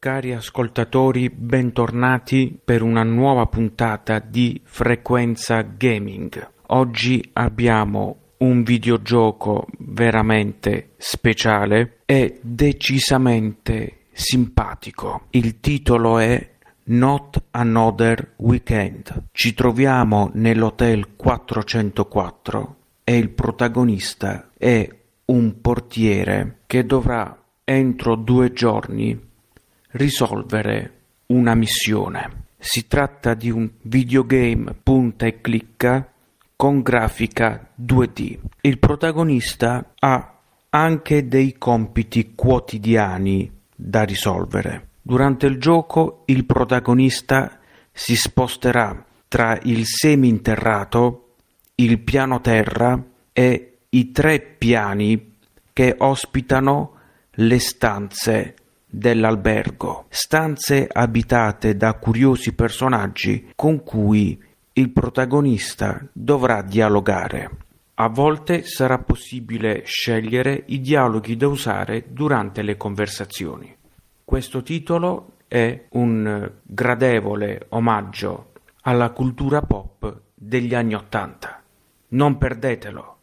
Cari ascoltatori, bentornati per una nuova puntata di Frequenza Gaming. Oggi abbiamo un videogioco veramente speciale e decisamente simpatico. Il titolo è Not Another Weekend. Ci troviamo nell'Hotel 404 e il protagonista è un portiere che dovrà entro due giorni risolvere una missione. Si tratta di un videogame punta e clicca con grafica 2D. Il protagonista ha anche dei compiti quotidiani da risolvere. Durante il gioco il protagonista si sposterà tra il seminterrato, il piano terra e i tre piani che ospitano le stanze dell'albergo, stanze abitate da curiosi personaggi con cui il protagonista dovrà dialogare. A volte sarà possibile scegliere i dialoghi da usare durante le conversazioni. Questo titolo è un gradevole omaggio alla cultura pop degli anni Ottanta. Non perdetelo!